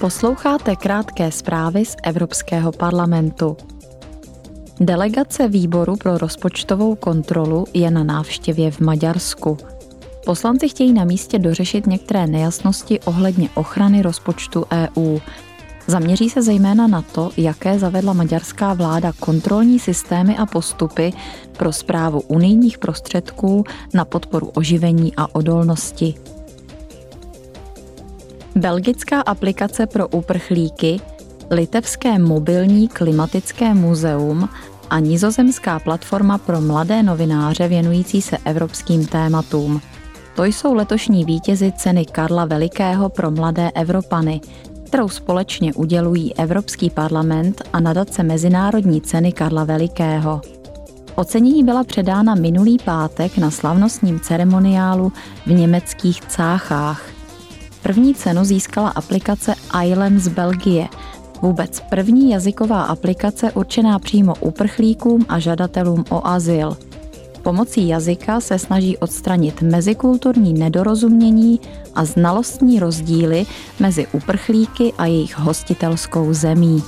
Posloucháte krátké zprávy z Evropského parlamentu. Delegace výboru pro rozpočtovou kontrolu je na návštěvě v Maďarsku. Poslanci chtějí na místě dořešit některé nejasnosti ohledně ochrany rozpočtu EU. Zaměří se zejména na to, jaké zavedla maďarská vláda kontrolní systémy a postupy pro zprávu unijních prostředků na podporu oživení a odolnosti. Belgická aplikace pro uprchlíky, litevské mobilní klimatické muzeum a nizozemská platforma pro mladé novináře věnující se evropským tématům. To jsou letošní vítězi ceny Karla Velikého pro mladé Evropany, kterou společně udělují Evropský parlament a nadace Mezinárodní ceny Karla Velikého. Ocenění byla předána minulý pátek na slavnostním ceremoniálu v německých Cáchách. První cenu získala aplikace Island z Belgie, vůbec první jazyková aplikace určená přímo uprchlíkům a žadatelům o azyl. Pomocí jazyka se snaží odstranit mezikulturní nedorozumění a znalostní rozdíly mezi uprchlíky a jejich hostitelskou zemí.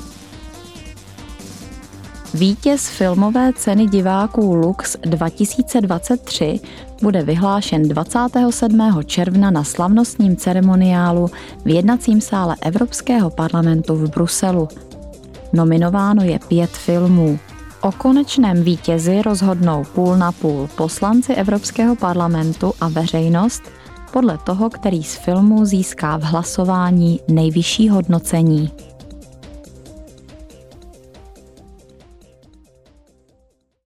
Vítěz filmové ceny diváků Lux 2023 bude vyhlášen 27. června na slavnostním ceremoniálu v jednacím sále Evropského parlamentu v Bruselu. Nominováno je pět filmů. O konečném vítězi rozhodnou půl na půl poslanci Evropského parlamentu a veřejnost podle toho, který z filmů získá v hlasování nejvyšší hodnocení.